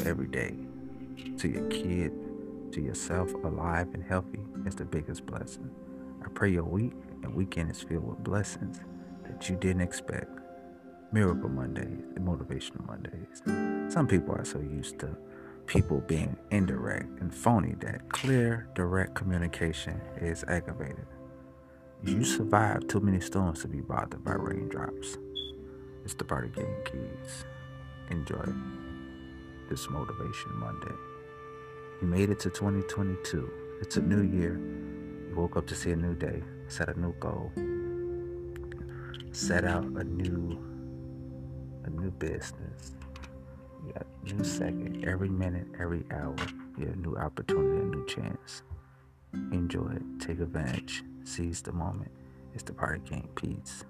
every day. To your kid, to yourself, alive and healthy is the biggest blessing. I pray your week and weekend is filled with blessings that you didn't expect. Miracle Mondays and Motivational Mondays. Some people are so used to people being indirect and phony that clear, direct communication is aggravated. You survived too many storms to be bothered by raindrops. It's the Party Game Keys. Enjoy this Motivation Monday. You made it to 2022. It's a new year. You woke up to see a new day, set a new goal, set out a new a new business. You got a new second, every minute, every hour. You have a new opportunity, a new chance. Enjoy it. Take advantage. Seize the moment. It's the party game. Peace.